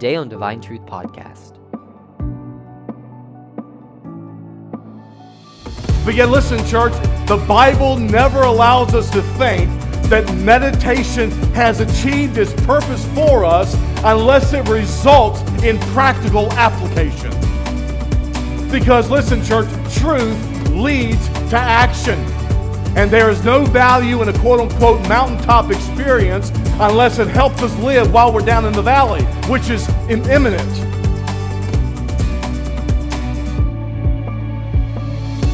today on Divine Truth Podcast. But yet, listen, church, the Bible never allows us to think that meditation has achieved its purpose for us unless it results in practical application. Because, listen, church, truth leads to action. And there is no value in a quote unquote mountaintop experience unless it helps us live while we're down in the valley, which is imminent.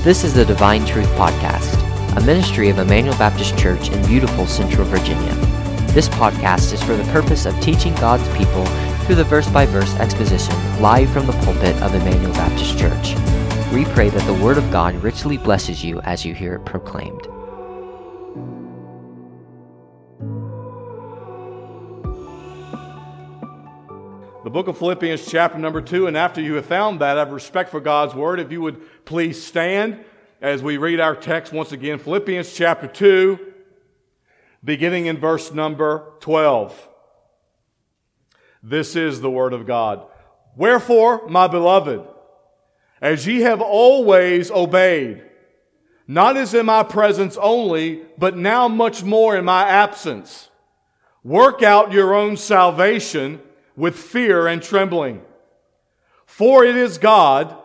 This is the Divine Truth Podcast, a ministry of Emmanuel Baptist Church in beautiful Central Virginia. This podcast is for the purpose of teaching God's people through the verse by verse exposition live from the pulpit of Emmanuel Baptist Church. We pray that the Word of God richly blesses you as you hear it proclaimed. Book of Philippians, chapter number two. And after you have found that, I have respect for God's word. If you would please stand as we read our text once again. Philippians, chapter two, beginning in verse number 12. This is the word of God. Wherefore, my beloved, as ye have always obeyed, not as in my presence only, but now much more in my absence, work out your own salvation with fear and trembling. For it is God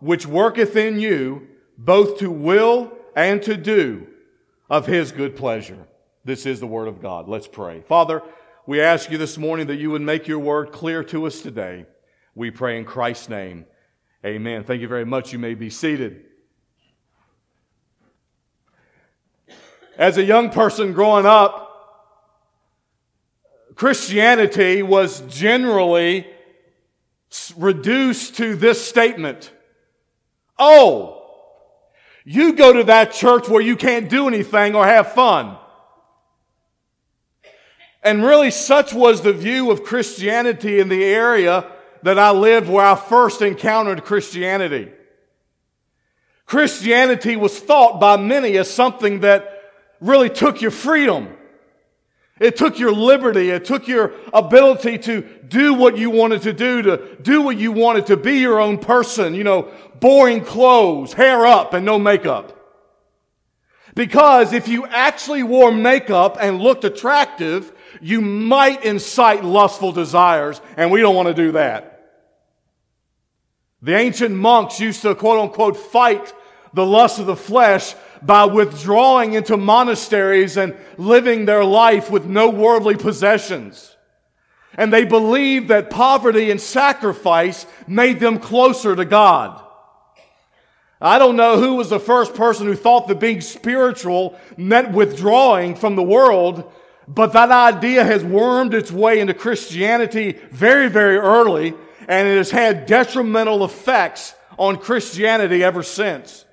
which worketh in you both to will and to do of his good pleasure. This is the word of God. Let's pray. Father, we ask you this morning that you would make your word clear to us today. We pray in Christ's name. Amen. Thank you very much. You may be seated. As a young person growing up, Christianity was generally reduced to this statement. Oh, you go to that church where you can't do anything or have fun. And really, such was the view of Christianity in the area that I lived where I first encountered Christianity. Christianity was thought by many as something that really took your freedom. It took your liberty. It took your ability to do what you wanted to do, to do what you wanted, to be your own person, you know, boring clothes, hair up, and no makeup. Because if you actually wore makeup and looked attractive, you might incite lustful desires, and we don't want to do that. The ancient monks used to quote unquote fight the lust of the flesh by withdrawing into monasteries and living their life with no worldly possessions. And they believed that poverty and sacrifice made them closer to God. I don't know who was the first person who thought that being spiritual meant withdrawing from the world, but that idea has wormed its way into Christianity very, very early, and it has had detrimental effects on Christianity ever since.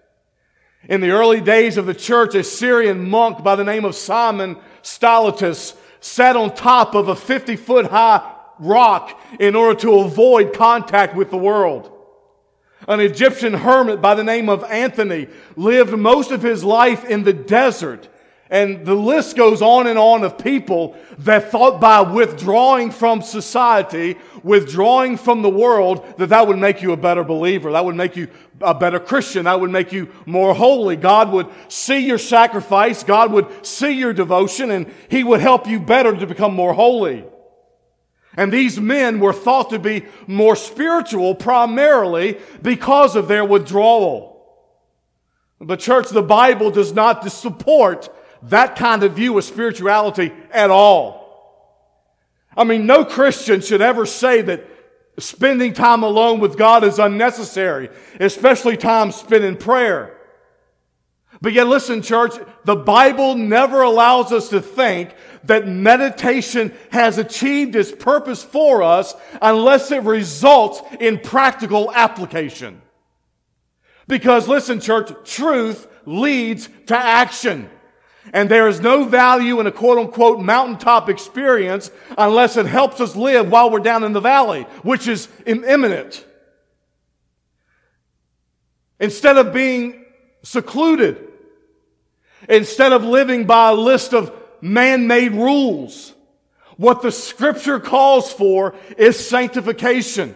In the early days of the church, a Syrian monk by the name of Simon Stylites sat on top of a 50 foot high rock in order to avoid contact with the world. An Egyptian hermit by the name of Anthony lived most of his life in the desert and the list goes on and on of people that thought by withdrawing from society, withdrawing from the world, that that would make you a better believer. That would make you a better Christian. That would make you more holy. God would see your sacrifice. God would see your devotion and He would help you better to become more holy. And these men were thought to be more spiritual primarily because of their withdrawal. The church, the Bible does not support that kind of view of spirituality at all. I mean, no Christian should ever say that spending time alone with God is unnecessary, especially time spent in prayer. But yet, listen, church, the Bible never allows us to think that meditation has achieved its purpose for us unless it results in practical application. Because listen, church, truth leads to action. And there is no value in a quote unquote mountaintop experience unless it helps us live while we're down in the valley, which is imminent. Instead of being secluded, instead of living by a list of man-made rules, What the scripture calls for is sanctification.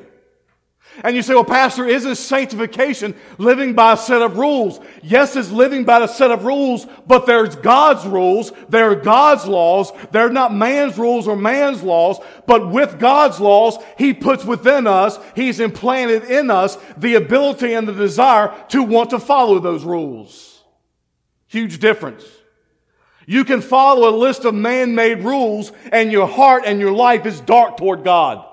And you say, well, Pastor, isn't sanctification living by a set of rules? Yes, it's living by a set of rules, but there's God's rules. There are God's laws. They're not man's rules or man's laws, but with God's laws, He puts within us, He's implanted in us the ability and the desire to want to follow those rules. Huge difference. You can follow a list of man-made rules and your heart and your life is dark toward God.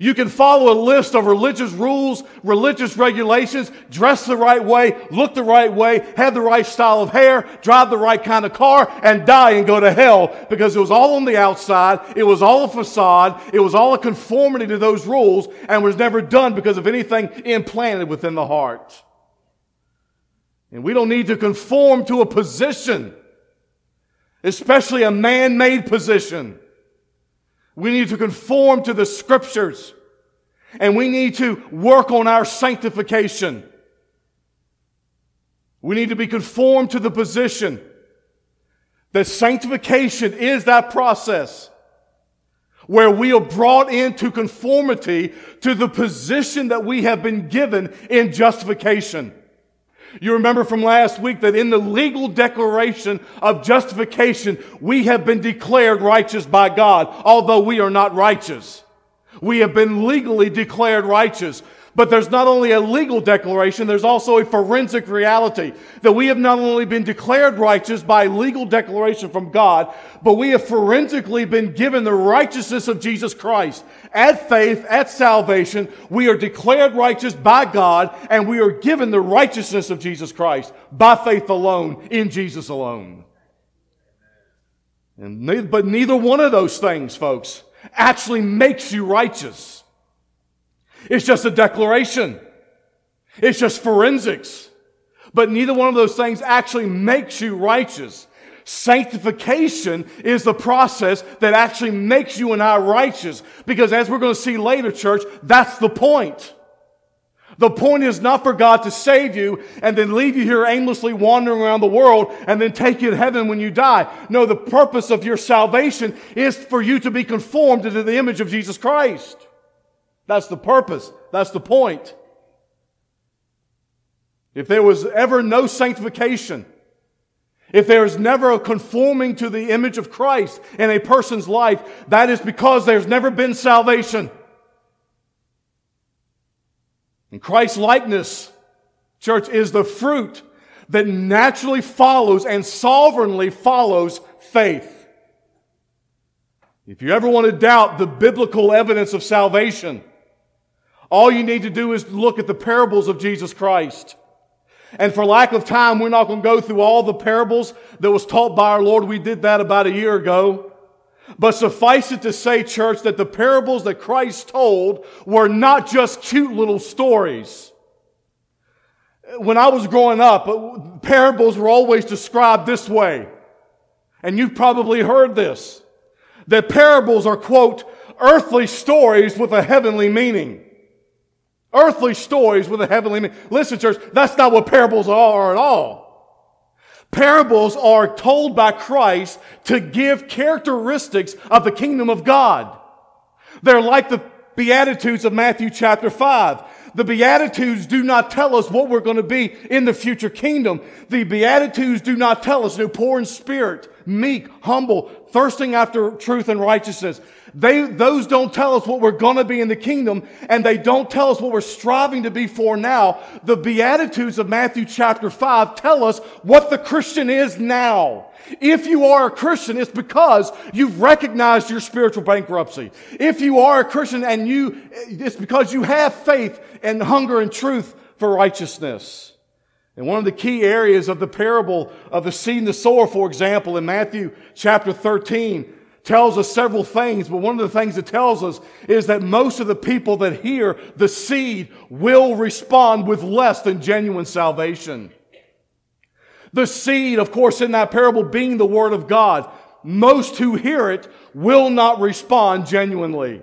You can follow a list of religious rules, religious regulations, dress the right way, look the right way, have the right style of hair, drive the right kind of car, and die and go to hell because it was all on the outside. It was all a facade. It was all a conformity to those rules and was never done because of anything implanted within the heart. And we don't need to conform to a position, especially a man-made position. We need to conform to the scriptures and we need to work on our sanctification. We need to be conformed to the position that sanctification is that process where we are brought into conformity to the position that we have been given in justification. You remember from last week that in the legal declaration of justification, we have been declared righteous by God, although we are not righteous. We have been legally declared righteous. But there's not only a legal declaration, there's also a forensic reality that we have not only been declared righteous by legal declaration from God, but we have forensically been given the righteousness of Jesus Christ. At faith, at salvation, we are declared righteous by God and we are given the righteousness of Jesus Christ by faith alone, in Jesus alone. And neither, but neither one of those things, folks, actually makes you righteous. It's just a declaration. It's just forensics. But neither one of those things actually makes you righteous. Sanctification is the process that actually makes you and I righteous. Because as we're going to see later, church, that's the point. The point is not for God to save you and then leave you here aimlessly wandering around the world and then take you to heaven when you die. No, the purpose of your salvation is for you to be conformed to the image of Jesus Christ. That's the purpose. That's the point. If there was ever no sanctification, if there is never a conforming to the image of Christ in a person's life, that is because there's never been salvation. And Christ's likeness, church, is the fruit that naturally follows and sovereignly follows faith. If you ever want to doubt the biblical evidence of salvation, all you need to do is look at the parables of Jesus Christ. And for lack of time, we're not going to go through all the parables that was taught by our Lord. We did that about a year ago. But suffice it to say, church, that the parables that Christ told were not just cute little stories. When I was growing up, parables were always described this way. And you've probably heard this. That parables are, quote, earthly stories with a heavenly meaning. Earthly stories with a heavenly meaning. Listen, church, that's not what parables are at all. Parables are told by Christ to give characteristics of the kingdom of God. They're like the Beatitudes of Matthew chapter 5. The Beatitudes do not tell us what we're going to be in the future kingdom. The Beatitudes do not tell us, know, poor in spirit, meek, humble, thirsting after truth and righteousness. They, those don't tell us what we're going to be in the kingdom, and they don't tell us what we're striving to be for now. The Beatitudes of Matthew chapter 5 tell us what the Christian is now. If you are a Christian, it's because you've recognized your spiritual bankruptcy. If you are a Christian and you, it's because you have faith and hunger and truth for righteousness. And one of the key areas of the parable of the seed and the sower, for example, in Matthew chapter 13, tells us several things, but one of the things it tells us is that most of the people that hear the seed will respond with less than genuine salvation. The seed, of course, in that parable being the Word of God, most who hear it will not respond genuinely.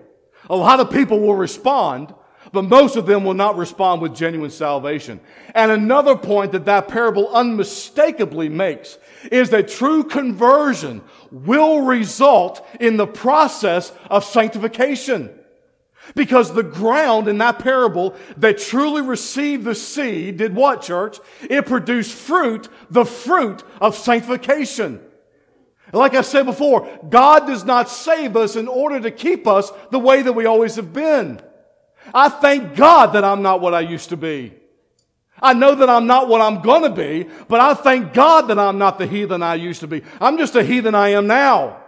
A lot of people will respond, but most of them will not respond with genuine salvation. And another point that that parable unmistakably makes is that true conversion will result in the process of sanctification. Because the ground in that parable that truly received the seed did what, church? It produced fruit, the fruit of sanctification. Like I said before, God does not save us in order to keep us the way that we always have been. I thank God that I'm not what I used to be. I know that I'm not what I'm going to be, but I thank God that I'm not the heathen I used to be. I'm just a heathen I am now.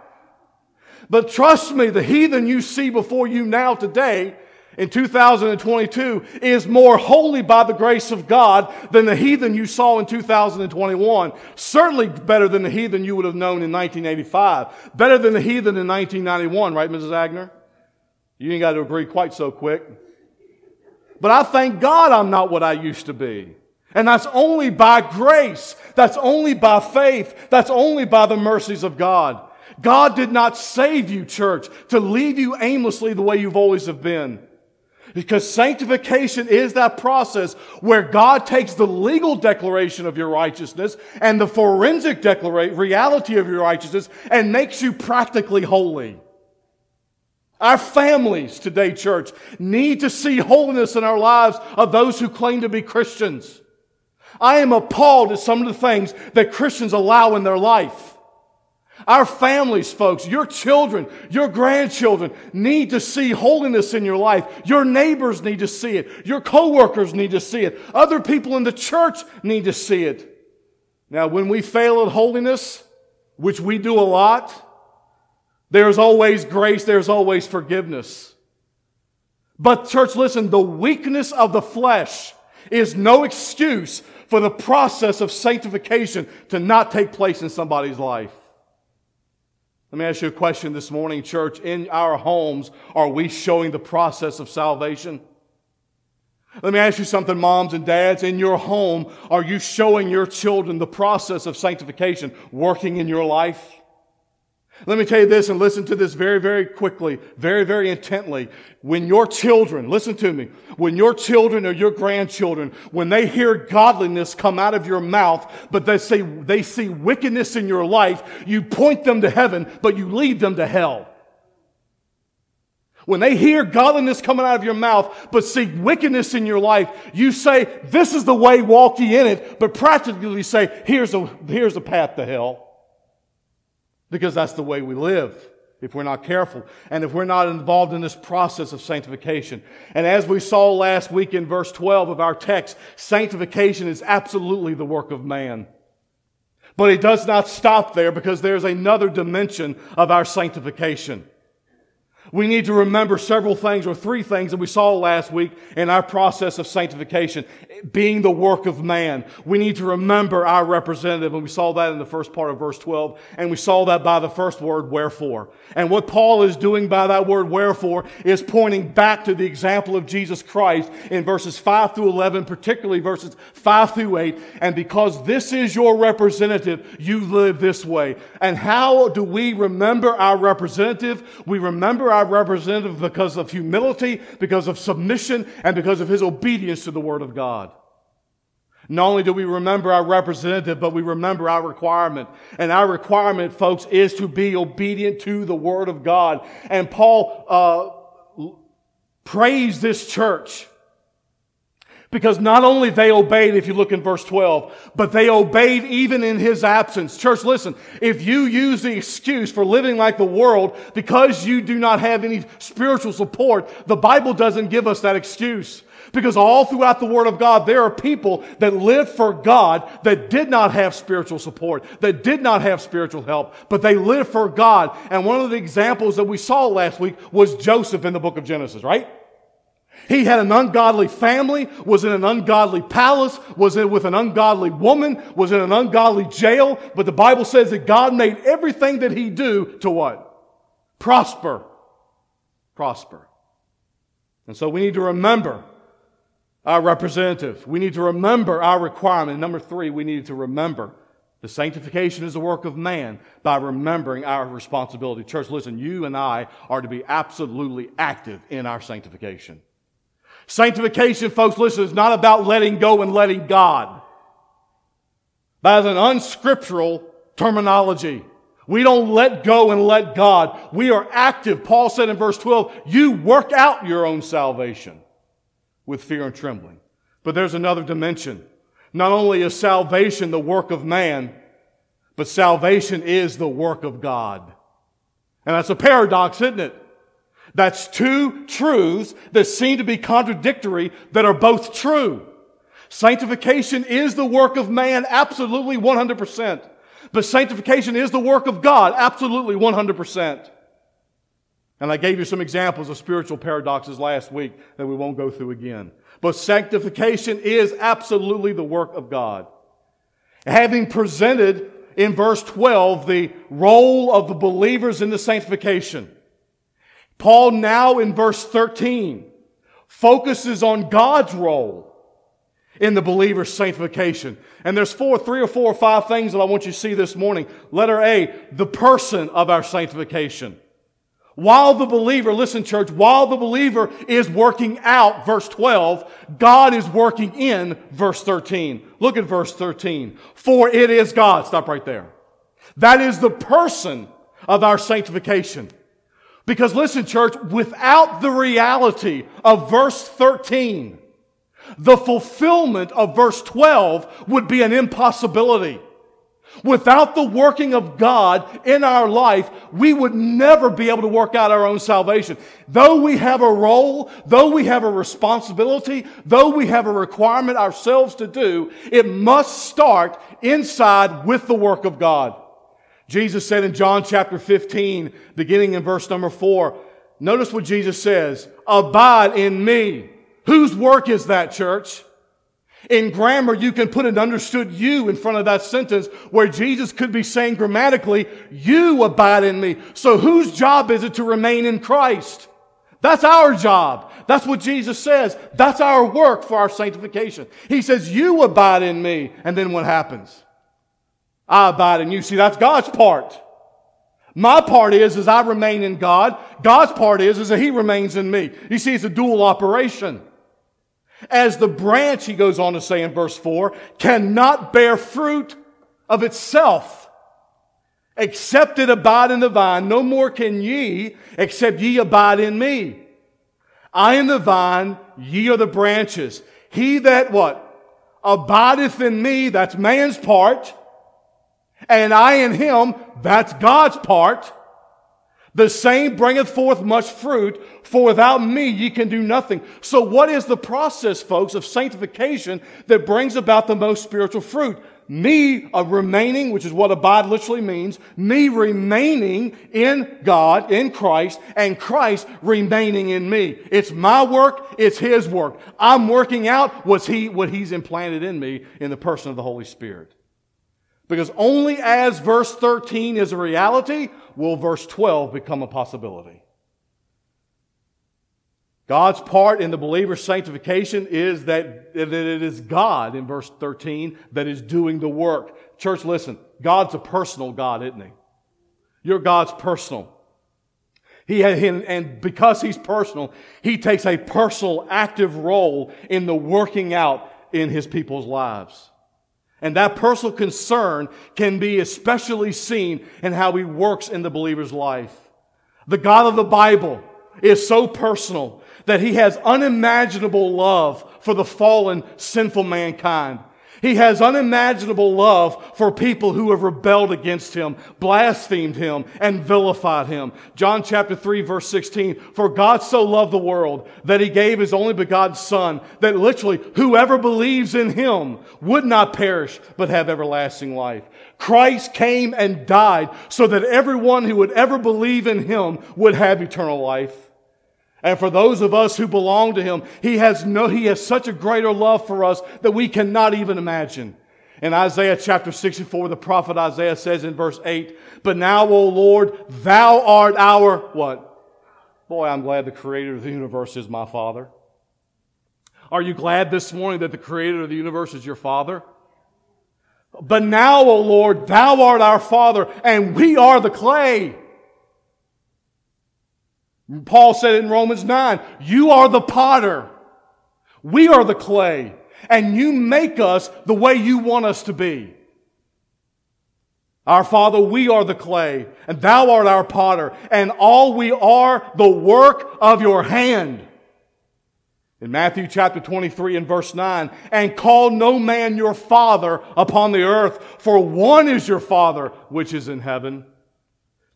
But trust me, the heathen you see before you now today in 2022 is more holy by the grace of God than the heathen you saw in 2021. Certainly better than the heathen you would have known in 1985. Better than the heathen in 1991, right, Mrs. Agner? You ain't got to agree quite so quick. But I thank God I'm not what I used to be. And that's only by grace. That's only by faith. That's only by the mercies of God. God did not save you, church, to leave you aimlessly the way you've always have been. Because sanctification is that process where God takes the legal declaration of your righteousness and the forensic reality of your righteousness and makes you practically holy. Our families today, church, need to see holiness in our lives of those who claim to be Christians. I am appalled at some of the things that Christians allow in their life. Our families, folks, your children, your grandchildren need to see holiness in your life. Your neighbors need to see it. Your coworkers need to see it. Other people in the church need to see it. Now, when we fail at holiness, which we do a lot, there's always grace, there's always forgiveness. But, church, listen, the weakness of the flesh is no excuse for the process of sanctification to not take place in somebody's life. Let me ask you a question this morning, church. In our homes, are we showing the process of salvation? Let me ask you something, moms and dads. In your home, are you showing your children the process of sanctification working in your life? Let me tell you this and listen to this very, very quickly, very, very intently. When your children, listen to me, when your children or your grandchildren, when they hear godliness come out of your mouth, but they say, they see wickedness in your life, you point them to heaven, but you lead them to hell. When they hear godliness coming out of your mouth, but see wickedness in your life, you say, this is the way, walk ye in it, but practically say, here's a, here's a path to hell because that's the way we live if we're not careful and if we're not involved in this process of sanctification. And as we saw last week in verse 12 of our text, sanctification is absolutely the work of man. But it does not stop there because there's another dimension of our sanctification. We need to remember several things or three things that we saw last week in our process of sanctification, being the work of man. We need to remember our representative, and we saw that in the first part of verse 12, and we saw that by the first word, wherefore. And what Paul is doing by that word, wherefore, is pointing back to the example of Jesus Christ in verses 5 through 11, particularly verses 5 through 8. And because this is your representative, you live this way. And how do we remember our representative? We remember our representative because of humility, because of submission, and because of his obedience to the Word of God. Not only do we remember our representative, but we remember our requirement. And our requirement, folks, is to be obedient to the Word of God. And Paul uh, praised this church because not only they obeyed, if you look in verse 12, but they obeyed even in his absence. Church, listen, if you use the excuse for living like the world because you do not have any spiritual support, the Bible doesn't give us that excuse. Because all throughout the Word of God, there are people that lived for God that did not have spiritual support, that did not have spiritual help, but they lived for God. And one of the examples that we saw last week was Joseph in the book of Genesis, right? He had an ungodly family, was in an ungodly palace, was in, with an ungodly woman, was in an ungodly jail, but the Bible says that God made everything that he do to what? Prosper. Prosper. And so we need to remember our representative. We need to remember our requirement. Number three, we need to remember the sanctification is the work of man by remembering our responsibility. Church, listen, you and I are to be absolutely active in our sanctification. Sanctification, folks, listen, is not about letting go and letting God. That is an unscriptural terminology. We don't let go and let God. We are active. Paul said in verse 12, you work out your own salvation with fear and trembling. But there's another dimension. Not only is salvation the work of man, but salvation is the work of God. And that's a paradox, isn't it? That's two truths that seem to be contradictory that are both true. Sanctification is the work of man, absolutely 100%. But sanctification is the work of God, absolutely 100%. And I gave you some examples of spiritual paradoxes last week that we won't go through again. But sanctification is absolutely the work of God. Having presented in verse 12 the role of the believers in the sanctification, Paul now in verse 13 focuses on God's role in the believer's sanctification. And there's four, three or four or five things that I want you to see this morning. Letter A, the person of our sanctification. While the believer, listen church, while the believer is working out, verse 12, God is working in verse 13. Look at verse 13. For it is God. Stop right there. That is the person of our sanctification. Because listen church, without the reality of verse 13, the fulfillment of verse 12 would be an impossibility. Without the working of God in our life, we would never be able to work out our own salvation. Though we have a role, though we have a responsibility, though we have a requirement ourselves to do, it must start inside with the work of God. Jesus said in John chapter 15, beginning in verse number 4, notice what Jesus says, abide in me. Whose work is that, church? In grammar, you can put an understood you in front of that sentence where Jesus could be saying grammatically, you abide in me. So whose job is it to remain in Christ? That's our job. That's what Jesus says. That's our work for our sanctification. He says, you abide in me. And then what happens? I abide in you. See, that's God's part. My part is, is I remain in God. God's part is, is that He remains in me. You see, it's a dual operation. As the branch, he goes on to say in verse 4, cannot bear fruit of itself, except it abide in the vine. No more can ye, except ye abide in me. I am the vine, ye are the branches. He that what? Abideth in me, that's man's part, and I in him, that's God's part. The same bringeth forth much fruit, for without me ye can do nothing. So what is the process, folks, of sanctification that brings about the most spiritual fruit? Me uh, remaining, which is what abide literally means, me remaining in God, in Christ, and Christ remaining in me. It's my work, it's His work. I'm working out what's he, what He's implanted in me in the person of the Holy Spirit. Because only as verse 13 is a reality will verse 12 become a possibility. God's part in the believer's sanctification is that, that it is God in verse 13 that is doing the work. Church, listen, God's a personal God, isn't He? Your God's personal. He and because He's personal, He takes a personal, active role in the working out in His people's lives. And that personal concern can be especially seen in how he works in the believer's life. The God of the Bible is so personal that he has unimaginable love for the fallen, sinful mankind. He has unimaginable love for people who have rebelled against him, blasphemed him, and vilified him. John chapter 3 verse 16, for God so loved the world that he gave his only begotten son, that literally whoever believes in him would not perish, but have everlasting life. Christ came and died so that everyone who would ever believe in him would have eternal life. And for those of us who belong to Him, He has no, He has such a greater love for us that we cannot even imagine. In Isaiah chapter 64, the prophet Isaiah says in verse 8, But now, O Lord, Thou art our what? Boy, I'm glad the creator of the universe is my Father. Are you glad this morning that the creator of the universe is your Father? But now, O Lord, Thou art our Father, and we are the clay. Paul said in Romans 9, You are the potter, We are the clay, and you make us the way you want us to be. Our Father, we are the clay, and thou art our potter, and all we are the work of your hand. In Matthew chapter 23 and verse 9, and call no man your father upon the earth, for one is your father which is in heaven.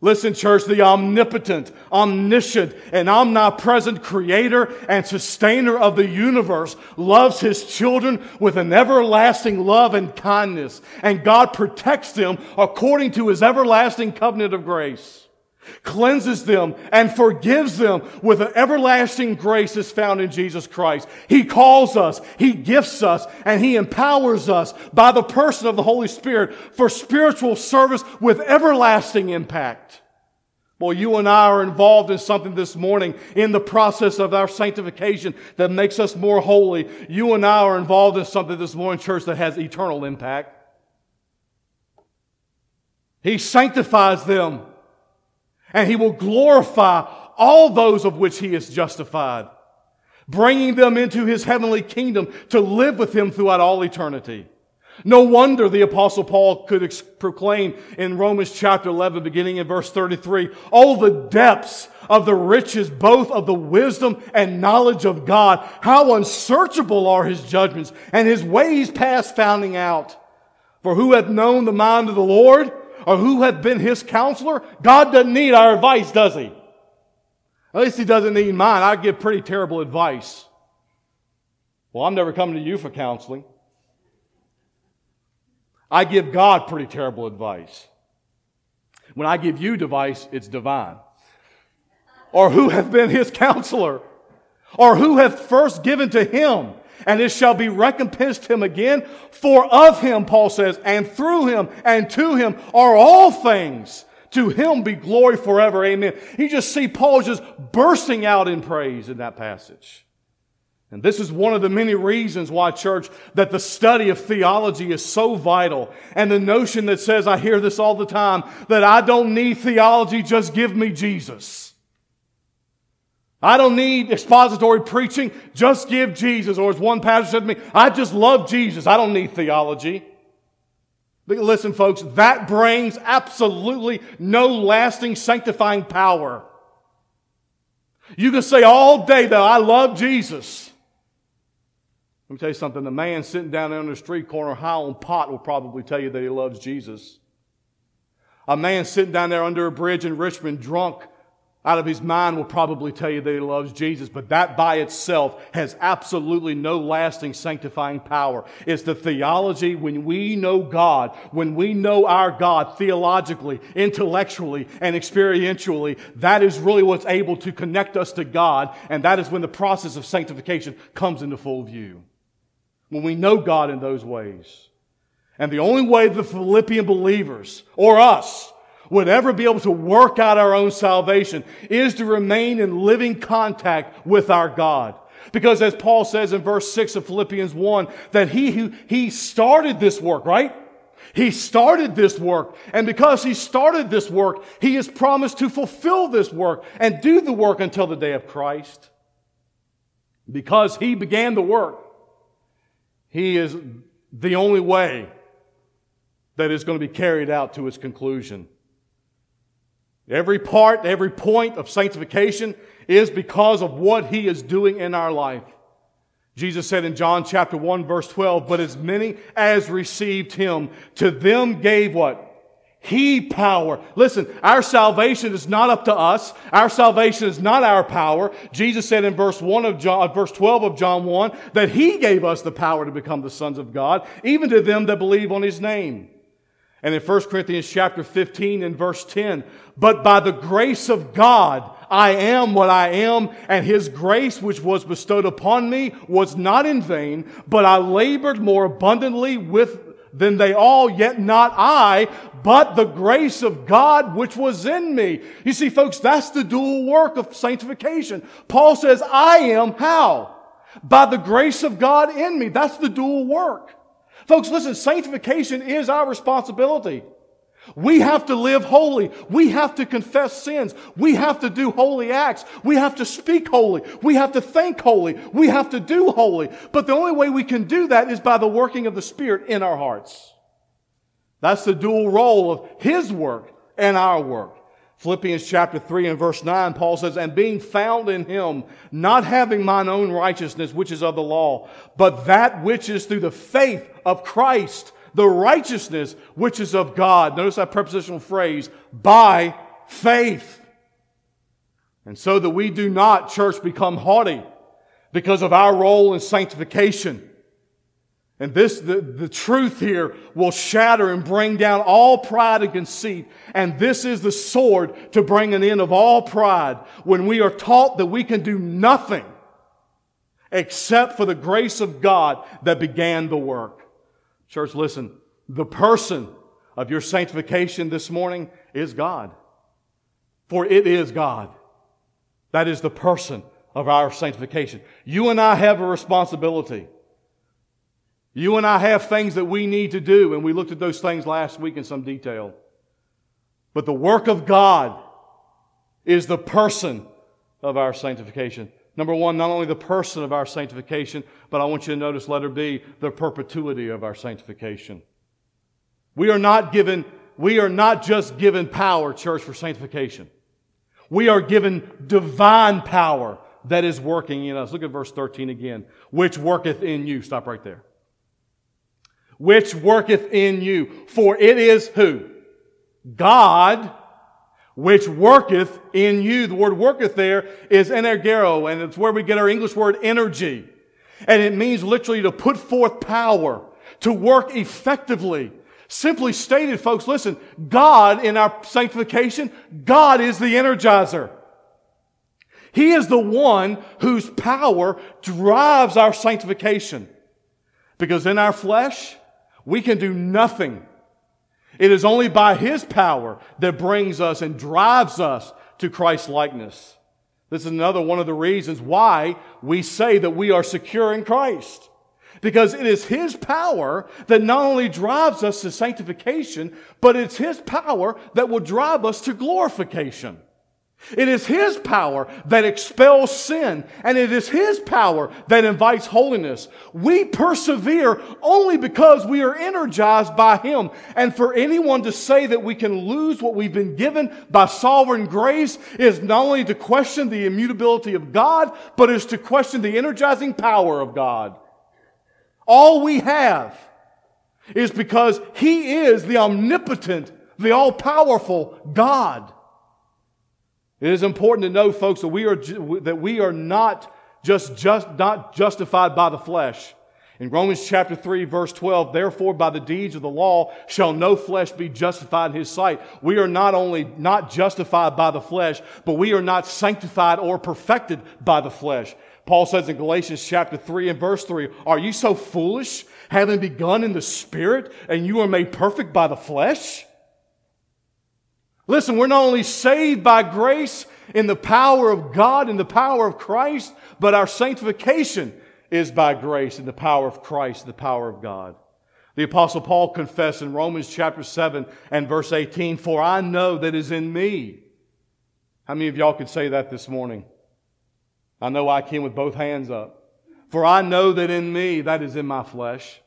Listen, church, the omnipotent, omniscient, and omnipresent creator and sustainer of the universe loves his children with an everlasting love and kindness, and God protects them according to his everlasting covenant of grace cleanses them and forgives them with an everlasting grace is found in Jesus Christ. He calls us, He gifts us, and He empowers us by the person of the Holy Spirit for spiritual service with everlasting impact. Well, you and I are involved in something this morning in the process of our sanctification that makes us more holy. You and I are involved in something this morning, church, that has eternal impact. He sanctifies them and he will glorify all those of which he is justified, bringing them into his heavenly kingdom to live with him throughout all eternity. No wonder the apostle Paul could ex- proclaim in Romans chapter 11, beginning in verse 33, all the depths of the riches, both of the wisdom and knowledge of God. How unsearchable are his judgments and his ways past finding out. For who hath known the mind of the Lord? Or who have been his counselor, God doesn't need our advice, does he? At least he doesn't need mine. I give pretty terrible advice. Well, I'm never coming to you for counseling. I give God pretty terrible advice. When I give you advice, it's divine. Or who have been his counselor? Or who hath first given to him? And it shall be recompensed him again. For of him, Paul says, and through him and to him are all things. To him be glory forever. Amen. You just see Paul just bursting out in praise in that passage. And this is one of the many reasons why, church, that the study of theology is so vital. And the notion that says, I hear this all the time, that I don't need theology, just give me Jesus. I don't need expository preaching. Just give Jesus. Or as one pastor said to me, I just love Jesus. I don't need theology. But listen, folks, that brings absolutely no lasting sanctifying power. You can say all day, that I love Jesus. Let me tell you something. The man sitting down there on the street corner high on pot will probably tell you that he loves Jesus. A man sitting down there under a bridge in Richmond drunk out of his mind will probably tell you that he loves Jesus, but that by itself has absolutely no lasting sanctifying power. It's the theology when we know God, when we know our God theologically, intellectually, and experientially, that is really what's able to connect us to God, and that is when the process of sanctification comes into full view. When we know God in those ways. And the only way the Philippian believers, or us, would ever be able to work out our own salvation is to remain in living contact with our God. Because as Paul says in verse 6 of Philippians 1, that he who, he started this work, right? He started this work. And because he started this work, he has promised to fulfill this work and do the work until the day of Christ. Because he began the work, he is the only way that is going to be carried out to its conclusion. Every part, every point of sanctification is because of what He is doing in our life. Jesus said in John chapter 1 verse 12, but as many as received Him, to them gave what? He power. Listen, our salvation is not up to us. Our salvation is not our power. Jesus said in verse 1 of John, uh, verse 12 of John 1, that He gave us the power to become the sons of God, even to them that believe on His name. And in 1 Corinthians chapter 15 and verse 10, but by the grace of God, I am what I am, and his grace which was bestowed upon me was not in vain, but I labored more abundantly with than they all, yet not I, but the grace of God which was in me. You see, folks, that's the dual work of sanctification. Paul says, I am how? By the grace of God in me. That's the dual work. Folks, listen, sanctification is our responsibility. We have to live holy. We have to confess sins. We have to do holy acts. We have to speak holy. We have to think holy. We have to do holy. But the only way we can do that is by the working of the Spirit in our hearts. That's the dual role of His work and our work. Philippians chapter 3 and verse 9, Paul says, And being found in him, not having mine own righteousness, which is of the law, but that which is through the faith of Christ, the righteousness which is of God. Notice that prepositional phrase, by faith. And so that we do not, church, become haughty because of our role in sanctification. And this, the, the truth here will shatter and bring down all pride and conceit. And this is the sword to bring an end of all pride when we are taught that we can do nothing except for the grace of God that began the work. Church, listen, the person of your sanctification this morning is God. For it is God. That is the person of our sanctification. You and I have a responsibility. You and I have things that we need to do, and we looked at those things last week in some detail. But the work of God is the person of our sanctification. Number one, not only the person of our sanctification, but I want you to notice letter B, the perpetuity of our sanctification. We are not given, we are not just given power, church, for sanctification. We are given divine power that is working in us. Look at verse 13 again. Which worketh in you. Stop right there which worketh in you. For it is who? God, which worketh in you. The word worketh there is energero, and it's where we get our English word energy. And it means literally to put forth power, to work effectively. Simply stated, folks, listen, God in our sanctification, God is the energizer. He is the one whose power drives our sanctification. Because in our flesh, we can do nothing. It is only by His power that brings us and drives us to Christ's likeness. This is another one of the reasons why we say that we are secure in Christ. Because it is His power that not only drives us to sanctification, but it's His power that will drive us to glorification. It is His power that expels sin, and it is His power that invites holiness. We persevere only because we are energized by Him. And for anyone to say that we can lose what we've been given by sovereign grace is not only to question the immutability of God, but is to question the energizing power of God. All we have is because He is the omnipotent, the all powerful God. It is important to know, folks, that we are, that we are not just, just not justified by the flesh. In Romans chapter 3 verse 12, therefore by the deeds of the law shall no flesh be justified in his sight. We are not only not justified by the flesh, but we are not sanctified or perfected by the flesh. Paul says in Galatians chapter 3 and verse 3, are you so foolish, having begun in the spirit, and you are made perfect by the flesh? Listen, we're not only saved by grace in the power of God and the power of Christ, but our sanctification is by grace in the power of Christ, the power of God. The apostle Paul confessed in Romans chapter 7 and verse 18, for I know that is in me. How many of y'all could say that this morning? I know I can with both hands up. For I know that in me, that is in my flesh,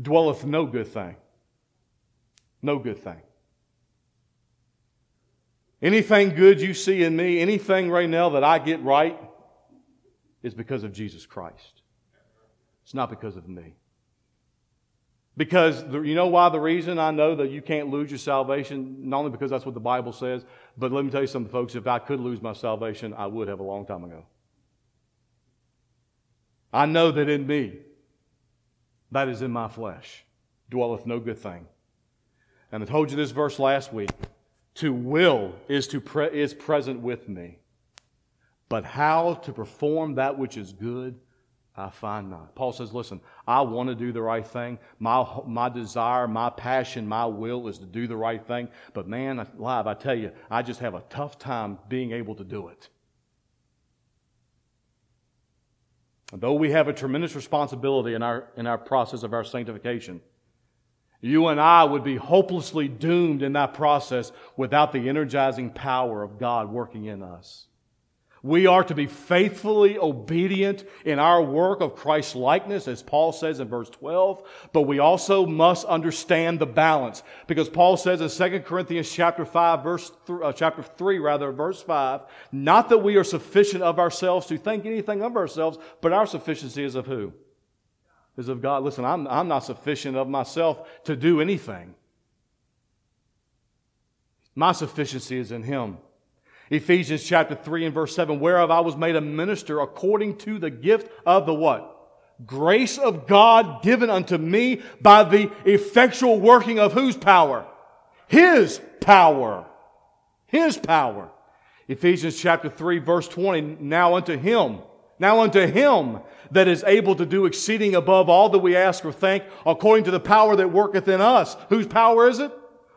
dwelleth no good thing. No good thing. Anything good you see in me, anything right now that I get right, is because of Jesus Christ. It's not because of me. Because the, you know why the reason I know that you can't lose your salvation? Not only because that's what the Bible says, but let me tell you something, folks. If I could lose my salvation, I would have a long time ago. I know that in me, that is in my flesh, dwelleth no good thing. And I told you this verse last week. To will is, to pre- is present with me. But how to perform that which is good, I find not. Paul says, listen, I want to do the right thing. My, my desire, my passion, my will is to do the right thing. But man, live, I tell you, I just have a tough time being able to do it. And though we have a tremendous responsibility in our, in our process of our sanctification, You and I would be hopelessly doomed in that process without the energizing power of God working in us. We are to be faithfully obedient in our work of Christ likeness, as Paul says in verse 12, but we also must understand the balance. Because Paul says in 2 Corinthians chapter 5, verse th- uh, chapter 3, rather, verse 5, not that we are sufficient of ourselves to think anything of ourselves, but our sufficiency is of who? Is of God. Listen, I'm, I'm not sufficient of myself to do anything. My sufficiency is in Him. Ephesians chapter 3 and verse 7, whereof I was made a minister according to the gift of the what? Grace of God given unto me by the effectual working of whose power? His power. His power. Ephesians chapter 3 verse 20, now unto him, now unto him that is able to do exceeding above all that we ask or think, according to the power that worketh in us. Whose power is it?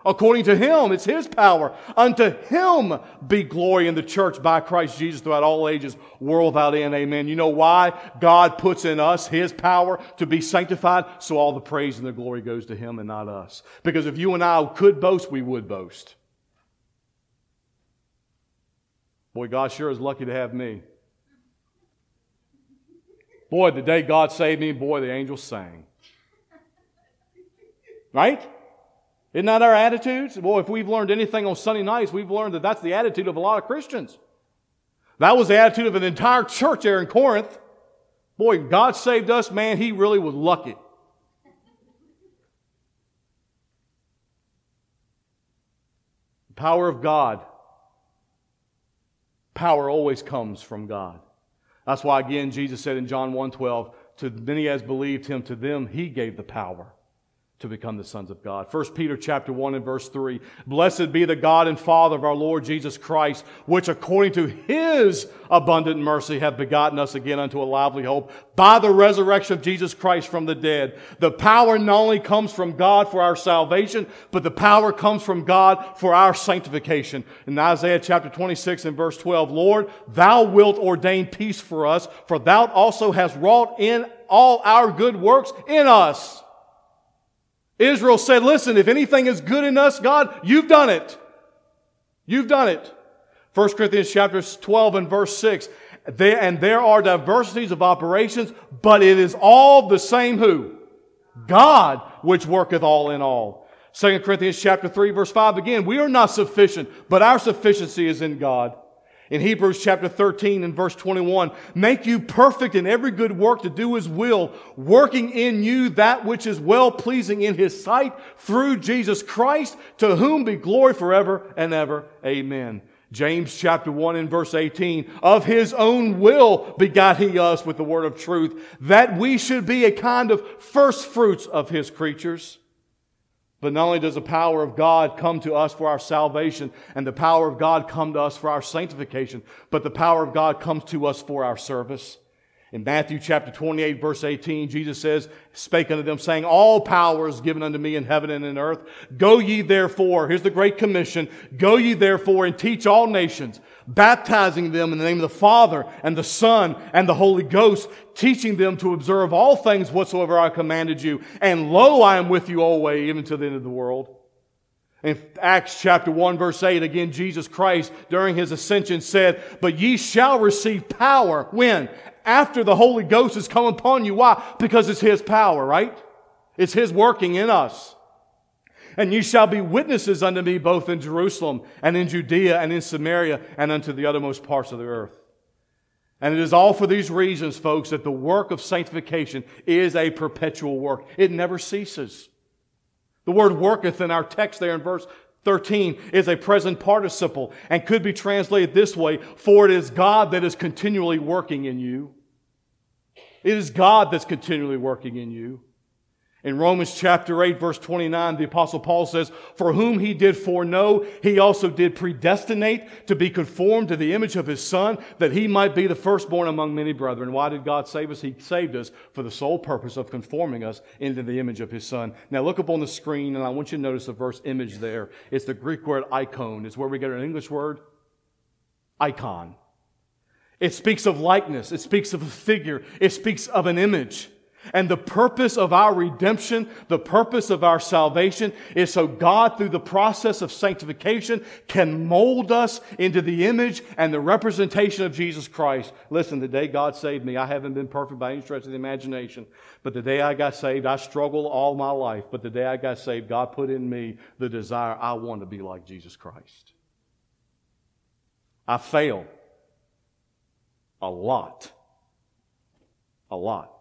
According to him, it's his power. Unto him be glory in the church by Christ Jesus throughout all ages, world without end. Amen. You know why? God puts in us his power to be sanctified, so all the praise and the glory goes to him and not us. Because if you and I could boast, we would boast. Boy, God sure is lucky to have me. Boy, the day God saved me, boy, the angels sang. Right? Isn't that our attitudes? Well, if we've learned anything on Sunday nights, we've learned that that's the attitude of a lot of Christians. That was the attitude of an entire church there in Corinth. Boy, God saved us, man, he really was lucky. The power of God. Power always comes from God. That's why, again, Jesus said in John 1.12, to many as believed him, to them he gave the power to become the sons of God. 1 Peter chapter 1 and verse 3. Blessed be the God and Father of our Lord Jesus Christ, which according to his abundant mercy hath begotten us again unto a lively hope by the resurrection of Jesus Christ from the dead. The power not only comes from God for our salvation, but the power comes from God for our sanctification. In Isaiah chapter 26 and verse 12, Lord, thou wilt ordain peace for us, for thou also hast wrought in all our good works in us. Israel said, listen, if anything is good in us, God, you've done it. You've done it. 1 Corinthians chapter 12 and verse 6. There, and there are diversities of operations, but it is all the same who? God, which worketh all in all. 2 Corinthians chapter 3 verse 5 again, we are not sufficient, but our sufficiency is in God. In Hebrews chapter 13 and verse 21, make you perfect in every good work to do his will, working in you that which is well pleasing in his sight through Jesus Christ, to whom be glory forever and ever. Amen. James chapter 1 and verse 18, of his own will begot he us with the word of truth, that we should be a kind of first fruits of his creatures. But not only does the power of God come to us for our salvation and the power of God come to us for our sanctification, but the power of God comes to us for our service. In Matthew chapter 28 verse 18, Jesus says, spake unto them saying, all power is given unto me in heaven and in earth. Go ye therefore, here's the great commission, go ye therefore and teach all nations, baptizing them in the name of the Father and the Son and the Holy Ghost, teaching them to observe all things whatsoever I commanded you. And lo, I am with you always, even to the end of the world. In Acts chapter 1 verse 8, again, Jesus Christ during his ascension said, But ye shall receive power. When? after the Holy Ghost has come upon you. Why? Because it's His power, right? It's His working in us. And you shall be witnesses unto me both in Jerusalem and in Judea and in Samaria and unto the uttermost parts of the earth. And it is all for these reasons, folks, that the work of sanctification is a perpetual work. It never ceases. The word worketh in our text there in verse 13 is a present participle and could be translated this way, for it is God that is continually working in you. It is God that's continually working in you. In Romans chapter 8 verse 29, the apostle Paul says, For whom he did foreknow, he also did predestinate to be conformed to the image of his son, that he might be the firstborn among many brethren. Why did God save us? He saved us for the sole purpose of conforming us into the image of his son. Now look up on the screen and I want you to notice the verse image there. It's the Greek word icon. It's where we get our English word icon. It speaks of likeness. It speaks of a figure. It speaks of an image. And the purpose of our redemption, the purpose of our salvation is so God, through the process of sanctification, can mold us into the image and the representation of Jesus Christ. Listen, the day God saved me, I haven't been perfect by any stretch of the imagination. But the day I got saved, I struggled all my life. But the day I got saved, God put in me the desire I want to be like Jesus Christ. I fail a lot. A lot.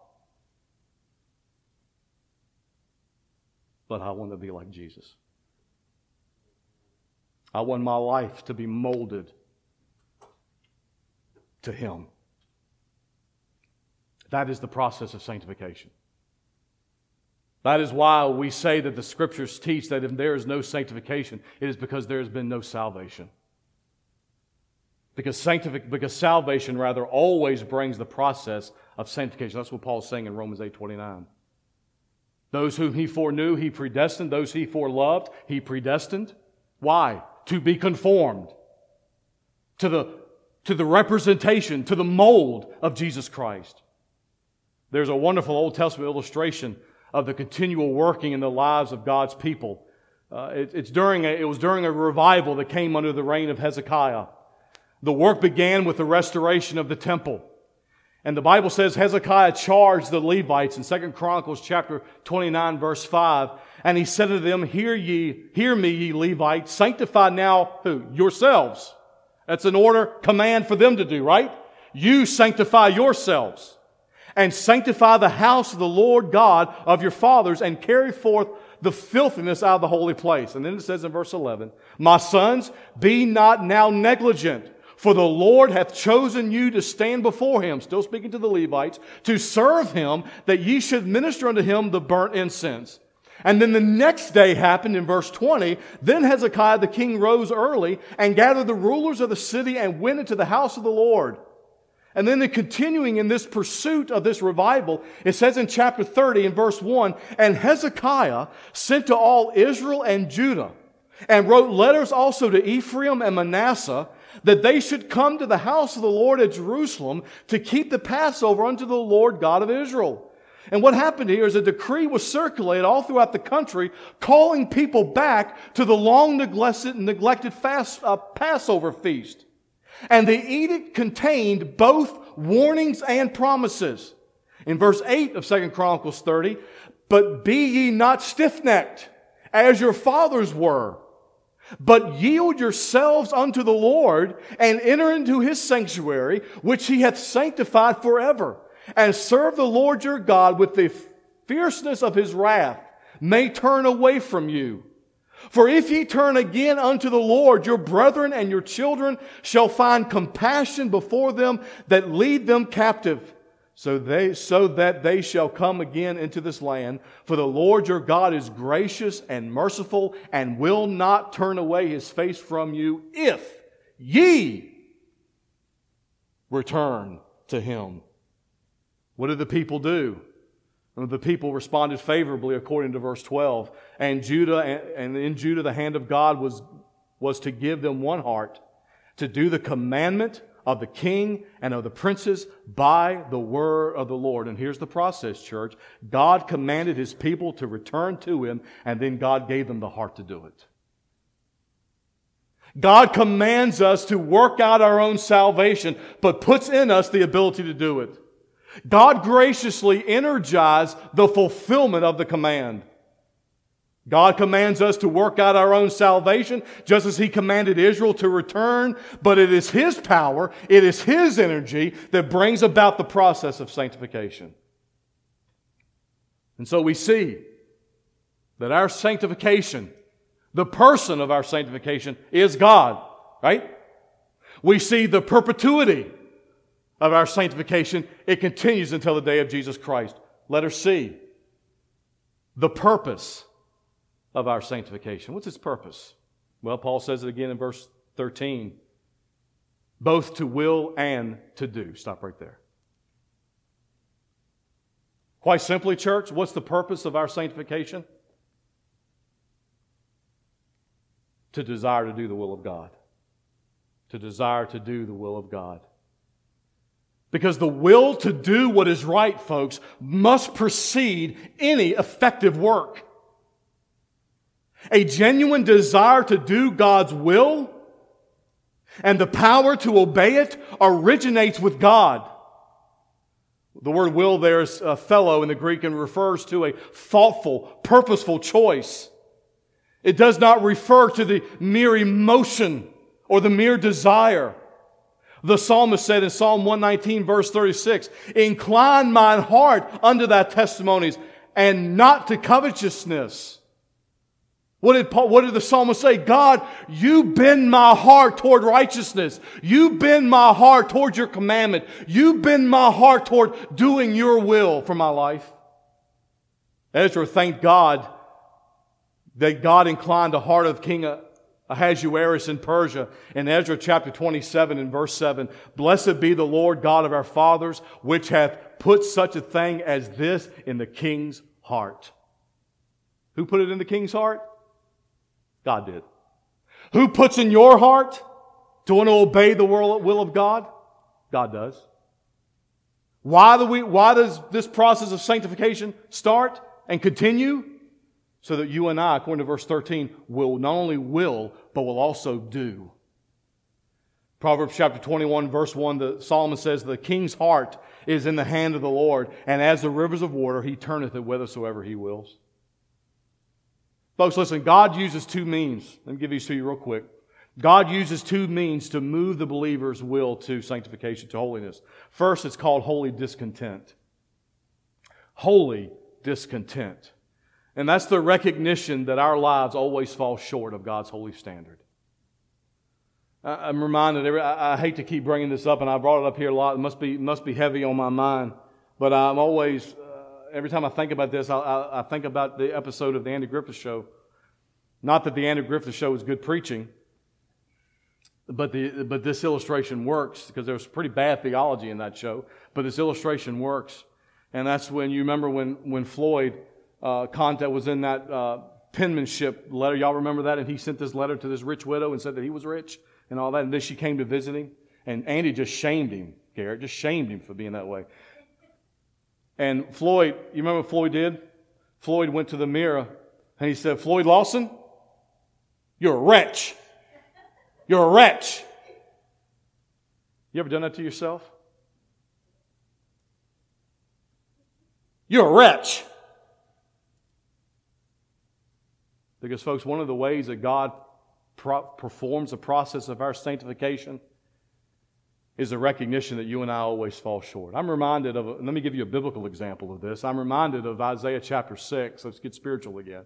But I want to be like Jesus. I want my life to be molded to Him. That is the process of sanctification. That is why we say that the scriptures teach that if there is no sanctification, it is because there has been no salvation. Because, sanctific- because salvation, rather, always brings the process of sanctification. That's what Paul is saying in Romans 8 29. Those whom he foreknew, he predestined. Those he foreloved, he predestined. Why? To be conformed to the, to the representation, to the mold of Jesus Christ. There's a wonderful Old Testament illustration of the continual working in the lives of God's people. Uh, it, it's during a, it was during a revival that came under the reign of Hezekiah. The work began with the restoration of the temple. And the Bible says Hezekiah charged the Levites in 2 Chronicles chapter 29 verse 5. And he said to them, Hear ye, hear me, ye Levites, sanctify now who? Yourselves. That's an order, command for them to do, right? You sanctify yourselves and sanctify the house of the Lord God of your fathers and carry forth the filthiness out of the holy place. And then it says in verse 11, My sons, be not now negligent for the Lord hath chosen you to stand before him, still speaking to the Levites, to serve him, that ye should minister unto him the burnt incense. And then the next day happened in verse 20. Then Hezekiah the king rose early and gathered the rulers of the city and went into the house of the Lord. And then the continuing in this pursuit of this revival, it says in chapter 30 in verse 1, and Hezekiah sent to all Israel and Judah and wrote letters also to Ephraim and Manasseh that they should come to the house of the Lord at Jerusalem to keep the Passover unto the Lord God of Israel. And what happened here is a decree was circulated all throughout the country calling people back to the long neglected, neglected fast, uh, Passover feast. And the edict contained both warnings and promises. In verse 8 of 2 Chronicles 30, but be ye not stiff-necked as your fathers were but yield yourselves unto the Lord and enter into his sanctuary, which he hath sanctified forever, and serve the Lord your God with the fierceness of his wrath may turn away from you. For if ye turn again unto the Lord, your brethren and your children shall find compassion before them that lead them captive so they so that they shall come again into this land. For the lord your god is gracious and merciful and will not turn away his face from you if ye return to him. What did the people do? The people responded favorably according to verse 12 and judah and in judah the hand of god was was to give them one heart to do the commandment of the king and of the princes by the word of the Lord. And here's the process, church. God commanded his people to return to him, and then God gave them the heart to do it. God commands us to work out our own salvation, but puts in us the ability to do it. God graciously energized the fulfillment of the command. God commands us to work out our own salvation, just as He commanded Israel to return, but it is His power, it is His energy that brings about the process of sanctification. And so we see that our sanctification, the person of our sanctification, is God, right? We see the perpetuity of our sanctification. It continues until the day of Jesus Christ. Let us see the purpose of our sanctification. What's its purpose? Well, Paul says it again in verse 13 both to will and to do. Stop right there. Quite simply, church, what's the purpose of our sanctification? To desire to do the will of God. To desire to do the will of God. Because the will to do what is right, folks, must precede any effective work. A genuine desire to do God's will and the power to obey it originates with God. The word will there is a thelo in the Greek and refers to a thoughtful, purposeful choice. It does not refer to the mere emotion or the mere desire. The psalmist said in Psalm 119 verse 36, Incline mine heart unto thy testimonies and not to covetousness. What did Paul, what did the psalmist say? God, you bend my heart toward righteousness. You bend my heart toward your commandment. You bend my heart toward doing your will for my life. Ezra thanked God that God inclined the heart of King Ahasuerus in Persia. In Ezra chapter 27 and verse 7, Blessed be the Lord God of our fathers, which hath put such a thing as this in the king's heart. Who put it in the king's heart? God did. Who puts in your heart to want to obey the will of God? God does. Why, do we, why does this process of sanctification start and continue? So that you and I, according to verse 13, will not only will, but will also do. Proverbs chapter 21, verse 1, the psalmist says, The king's heart is in the hand of the Lord, and as the rivers of water, he turneth it whithersoever he wills. Folks, listen, God uses two means. Let me give these to you real quick. God uses two means to move the believer's will to sanctification, to holiness. First, it's called holy discontent. Holy discontent. And that's the recognition that our lives always fall short of God's holy standard. I'm reminded, I hate to keep bringing this up, and I brought it up here a lot. It must be, must be heavy on my mind. But I'm always every time I think about this, I, I, I, think about the episode of the Andy Griffith Show. Not that the Andy Griffith Show is good preaching, but, the, but this illustration works because there was pretty bad theology in that show. But this illustration works. And that's when you remember when, when Floyd uh, Content was in that uh, penmanship letter. Y'all remember that? And he sent this letter to this rich widow and said that he was rich and all that. And then she came to visit him. And Andy just shamed him, Garrett, just shamed him for being that way. And Floyd, you remember what Floyd did? Floyd went to the mirror and he said, Floyd Lawson, you're a wretch. You're a wretch. You ever done that to yourself? You're a wretch. Because, folks, one of the ways that God pro- performs the process of our sanctification is the recognition that you and I always fall short. I'm reminded of, a, let me give you a biblical example of this. I'm reminded of Isaiah chapter 6. Let's get spiritual again.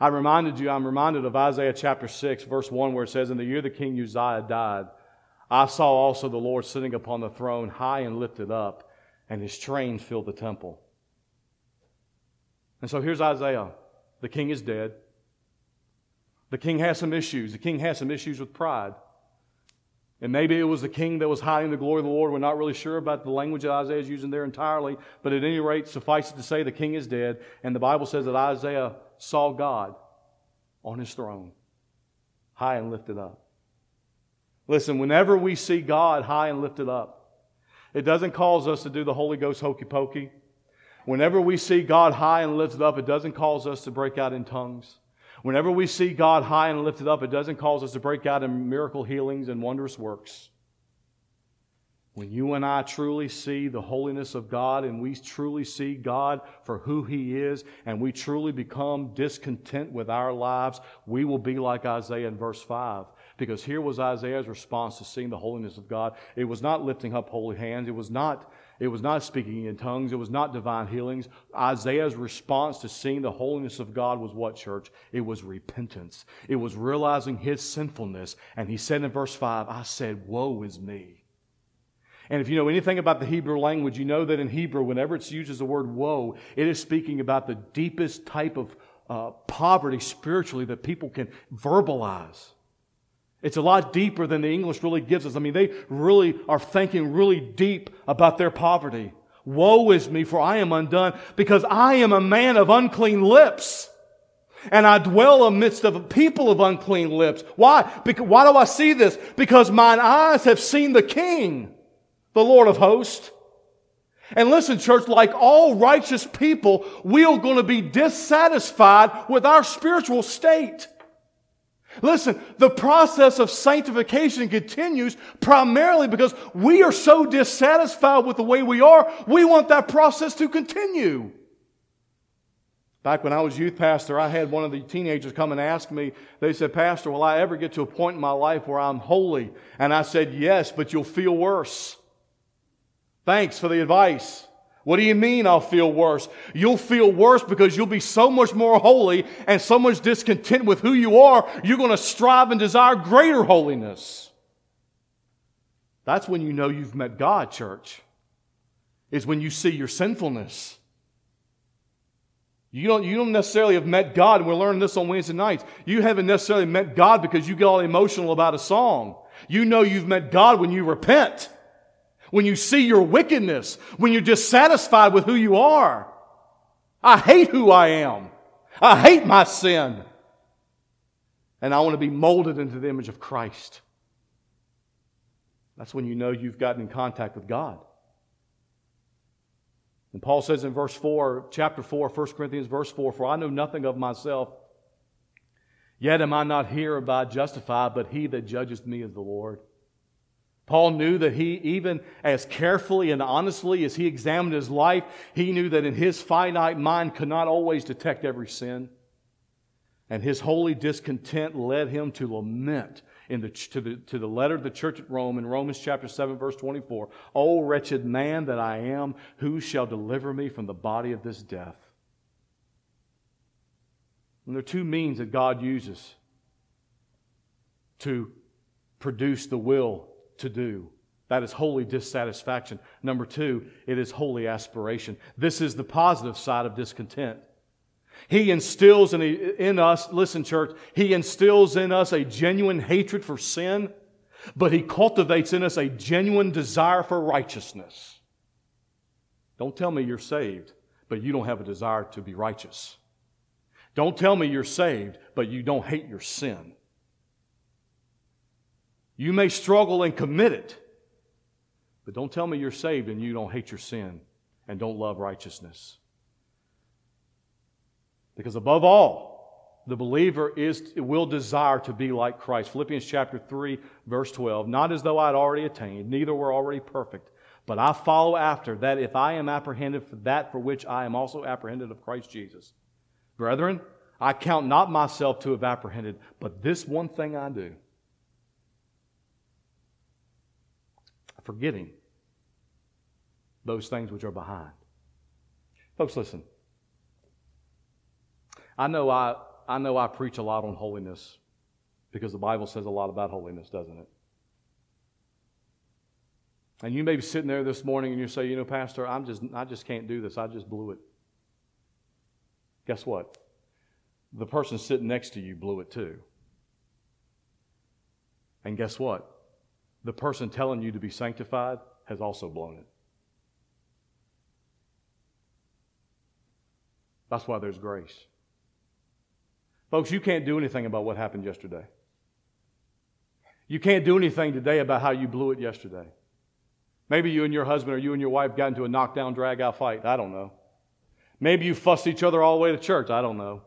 I reminded you, I'm reminded of Isaiah chapter 6, verse 1, where it says, In the year the king Uzziah died, I saw also the Lord sitting upon the throne, high and lifted up, and his train filled the temple. And so here's Isaiah. The king is dead. The king has some issues. The king has some issues with pride. And maybe it was the king that was hiding the glory of the Lord. We're not really sure about the language that Isaiah is using there entirely. But at any rate, suffice it to say, the king is dead. And the Bible says that Isaiah saw God on his throne, high and lifted up. Listen, whenever we see God high and lifted up, it doesn't cause us to do the Holy Ghost hokey pokey. Whenever we see God high and lifted up, it doesn't cause us to break out in tongues. Whenever we see God high and lifted up, it doesn't cause us to break out in miracle healings and wondrous works. When you and I truly see the holiness of God and we truly see God for who He is and we truly become discontent with our lives, we will be like Isaiah in verse 5. Because here was Isaiah's response to seeing the holiness of God. It was not lifting up holy hands. It was not it was not speaking in tongues. It was not divine healings. Isaiah's response to seeing the holiness of God was what, church? It was repentance. It was realizing his sinfulness. And he said in verse 5, I said, Woe is me. And if you know anything about the Hebrew language, you know that in Hebrew, whenever it's used as the word woe, it is speaking about the deepest type of uh, poverty spiritually that people can verbalize. It's a lot deeper than the English really gives us. I mean, they really are thinking really deep about their poverty. Woe is me, for I am undone, because I am a man of unclean lips. And I dwell amidst of a people of unclean lips. Why? Because, why do I see this? Because mine eyes have seen the King, the Lord of hosts. And listen, church, like all righteous people, we are going to be dissatisfied with our spiritual state. Listen, the process of sanctification continues primarily because we are so dissatisfied with the way we are, we want that process to continue. Back when I was youth pastor, I had one of the teenagers come and ask me, they said, Pastor, will I ever get to a point in my life where I'm holy? And I said, Yes, but you'll feel worse. Thanks for the advice. What do you mean I'll feel worse? You'll feel worse because you'll be so much more holy and so much discontent with who you are, you're going to strive and desire greater holiness. That's when you know you've met God, church, is when you see your sinfulness. You don't, you don't necessarily have met God, and we're learning this on Wednesday nights. You haven't necessarily met God because you get all emotional about a song. You know you've met God when you repent when you see your wickedness, when you're dissatisfied with who you are. I hate who I am. I hate my sin. And I want to be molded into the image of Christ. That's when you know you've gotten in contact with God. And Paul says in verse 4, chapter 4, 1 Corinthians, verse 4, For I know nothing of myself, yet am I not hereby justified, but he that judges me is the Lord. Paul knew that he, even as carefully and honestly as he examined his life, he knew that in his finite mind could not always detect every sin. And his holy discontent led him to lament in the, to, the, to the letter of the church at Rome in Romans chapter 7, verse 24. O wretched man that I am, who shall deliver me from the body of this death? And there are two means that God uses to produce the will to do. That is holy dissatisfaction. Number two, it is holy aspiration. This is the positive side of discontent. He instills in, in us, listen, church, he instills in us a genuine hatred for sin, but he cultivates in us a genuine desire for righteousness. Don't tell me you're saved, but you don't have a desire to be righteous. Don't tell me you're saved, but you don't hate your sin. You may struggle and commit it, but don't tell me you're saved and you don't hate your sin and don't love righteousness. Because above all, the believer is will desire to be like Christ. Philippians chapter 3, verse 12. Not as though I'd already attained, neither were already perfect, but I follow after that if I am apprehended for that for which I am also apprehended of Christ Jesus. Brethren, I count not myself to have apprehended, but this one thing I do forgetting those things which are behind. Folks, listen. I know I, I know I preach a lot on holiness because the Bible says a lot about holiness, doesn't it? And you may be sitting there this morning and you say, you know, Pastor, I'm just, I just can't do this. I just blew it. Guess what? The person sitting next to you blew it too. And guess what? The person telling you to be sanctified has also blown it. That's why there's grace. Folks, you can't do anything about what happened yesterday. You can't do anything today about how you blew it yesterday. Maybe you and your husband or you and your wife got into a knockdown, drag out fight. I don't know. Maybe you fussed each other all the way to church. I don't know.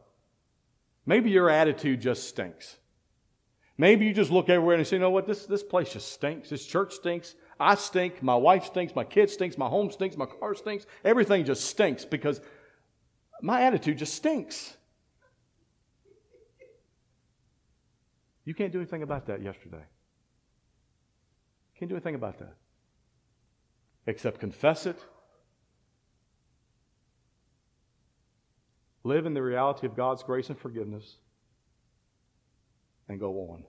Maybe your attitude just stinks. Maybe you just look everywhere and say, you know what, this, this place just stinks. This church stinks. I stink. My wife stinks. My kid stinks. My home stinks. My car stinks. Everything just stinks because my attitude just stinks. You can't do anything about that yesterday. Can't do anything about that. Except confess it. Live in the reality of God's grace and forgiveness and go on.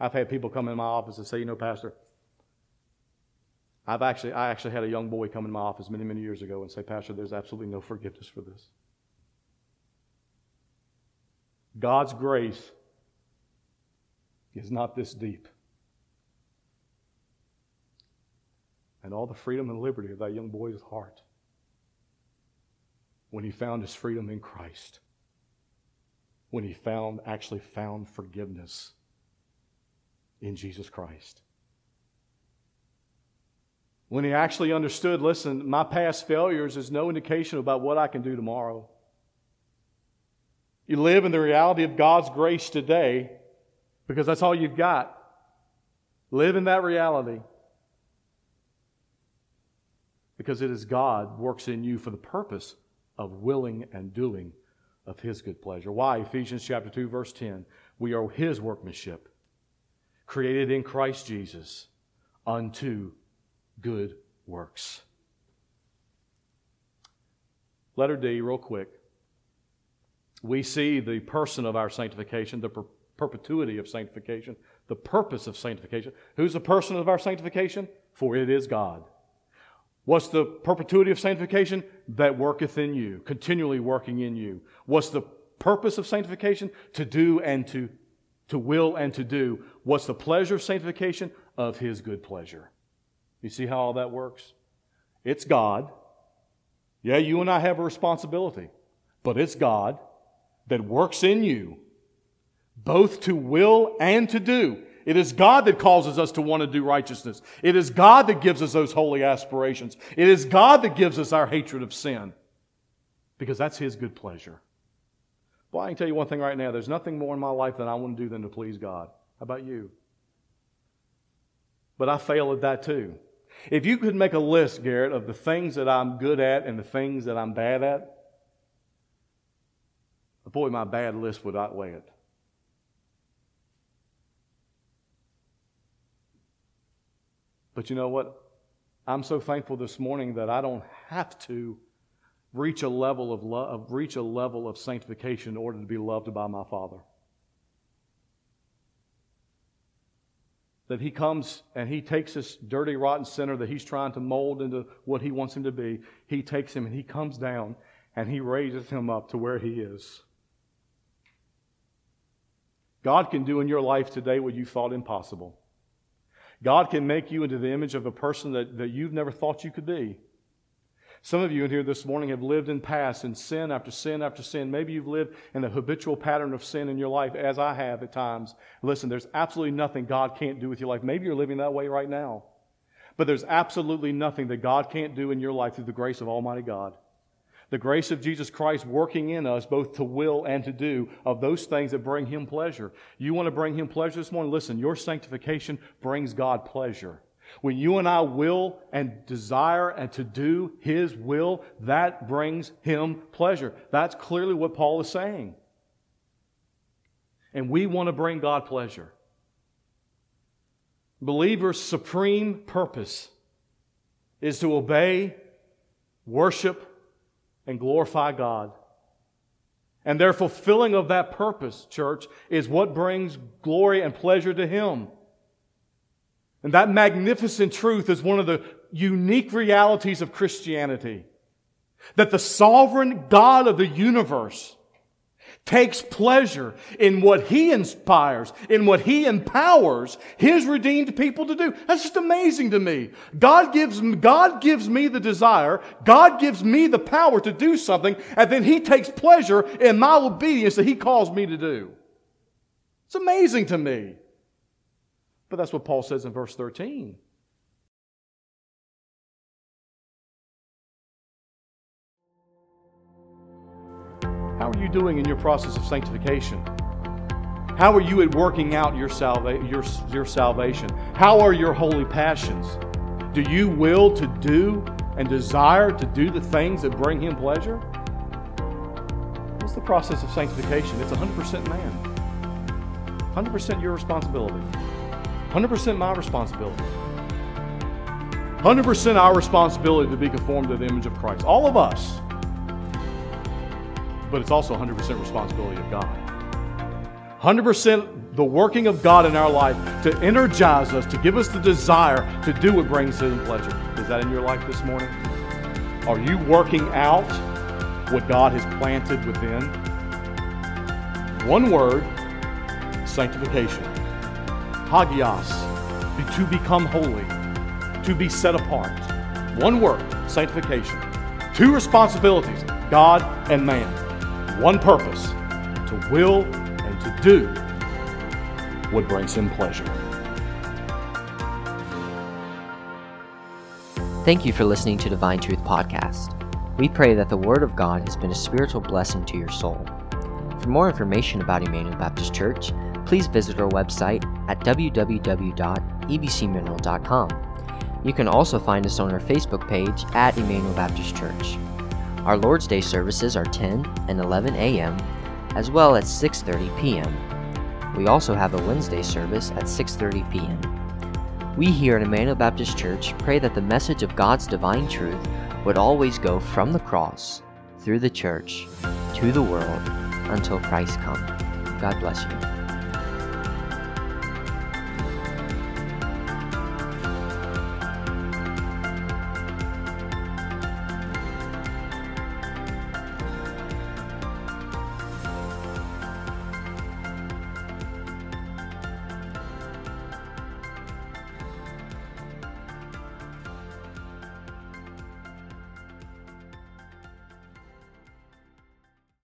I've had people come in my office and say, you know, Pastor, I've actually, I actually had a young boy come in my office many, many years ago and say, Pastor, there's absolutely no forgiveness for this. God's grace is not this deep. And all the freedom and liberty of that young boy's heart when he found his freedom in Christ when he found actually found forgiveness in Jesus Christ. When he actually understood, listen, my past failures is no indication about what I can do tomorrow. You live in the reality of God's grace today because that's all you've got. Live in that reality because it is God works in you for the purpose of willing and doing of his good pleasure. Why? Ephesians chapter 2 verse 10. We are his workmanship, created in Christ Jesus unto good works. Letter D, real quick. We see the person of our sanctification, the per- perpetuity of sanctification, the purpose of sanctification. Who's the person of our sanctification? For it is God. What's the perpetuity of sanctification? That worketh in you, continually working in you. What's the purpose of sanctification? To do and to, to will and to do. What's the pleasure of sanctification? Of His good pleasure. You see how all that works? It's God. Yeah, you and I have a responsibility, but it's God that works in you, both to will and to do. It is God that causes us to want to do righteousness. It is God that gives us those holy aspirations. It is God that gives us our hatred of sin because that's His good pleasure. Well, I can tell you one thing right now there's nothing more in my life that I want to do than to please God. How about you? But I fail at that too. If you could make a list, Garrett, of the things that I'm good at and the things that I'm bad at, boy, my bad list would outweigh it. But you know what? I'm so thankful this morning that I don't have to reach a level of love, reach a level of sanctification in order to be loved by my Father. that he comes and he takes this dirty, rotten sinner that he's trying to mold into what he wants him to be. He takes him and he comes down and he raises him up to where he is. God can do in your life today what you thought impossible. God can make you into the image of a person that, that you've never thought you could be. Some of you in here this morning have lived in past in sin after sin after sin. Maybe you've lived in a habitual pattern of sin in your life, as I have at times. Listen, there's absolutely nothing God can't do with your life. Maybe you're living that way right now. But there's absolutely nothing that God can't do in your life through the grace of Almighty God. The grace of Jesus Christ working in us both to will and to do of those things that bring Him pleasure. You want to bring Him pleasure this morning? Listen, your sanctification brings God pleasure. When you and I will and desire and to do His will, that brings Him pleasure. That's clearly what Paul is saying. And we want to bring God pleasure. Believers' supreme purpose is to obey, worship, and glorify God. And their fulfilling of that purpose, church, is what brings glory and pleasure to Him. And that magnificent truth is one of the unique realities of Christianity. That the sovereign God of the universe takes pleasure in what he inspires, in what he empowers his redeemed people to do. That's just amazing to me. God gives, God gives me the desire, God gives me the power to do something, and then he takes pleasure in my obedience that he calls me to do. It's amazing to me. But that's what Paul says in verse 13. Are you doing in your process of sanctification? How are you at working out your, salva- your, your salvation? How are your holy passions? Do you will to do and desire to do the things that bring Him pleasure? What's the process of sanctification? It's 100% man, 100% your responsibility. 100% my responsibility. 100% our responsibility to be conformed to the image of Christ. All of us. But it's also 100% responsibility of God. 100% the working of God in our life to energize us, to give us the desire to do what brings Him pleasure. Is that in your life this morning? Are you working out what God has planted within? One word sanctification hagios, to become holy, to be set apart. One word, sanctification. Two responsibilities, God and man. One purpose, to will and to do what brings him pleasure. Thank you for listening to Divine Truth Podcast. We pray that the Word of God has been a spiritual blessing to your soul. For more information about Emmanuel Baptist Church, please visit our website at www.ebcmineral.com. You can also find us on our Facebook page at Emmanuel Baptist Church. Our Lord's Day services are 10 and 11 a.m., as well as 6:30 p.m. We also have a Wednesday service at 6:30 p.m. We here at Emmanuel Baptist Church pray that the message of God's divine truth would always go from the cross, through the church, to the world, until Christ comes. God bless you.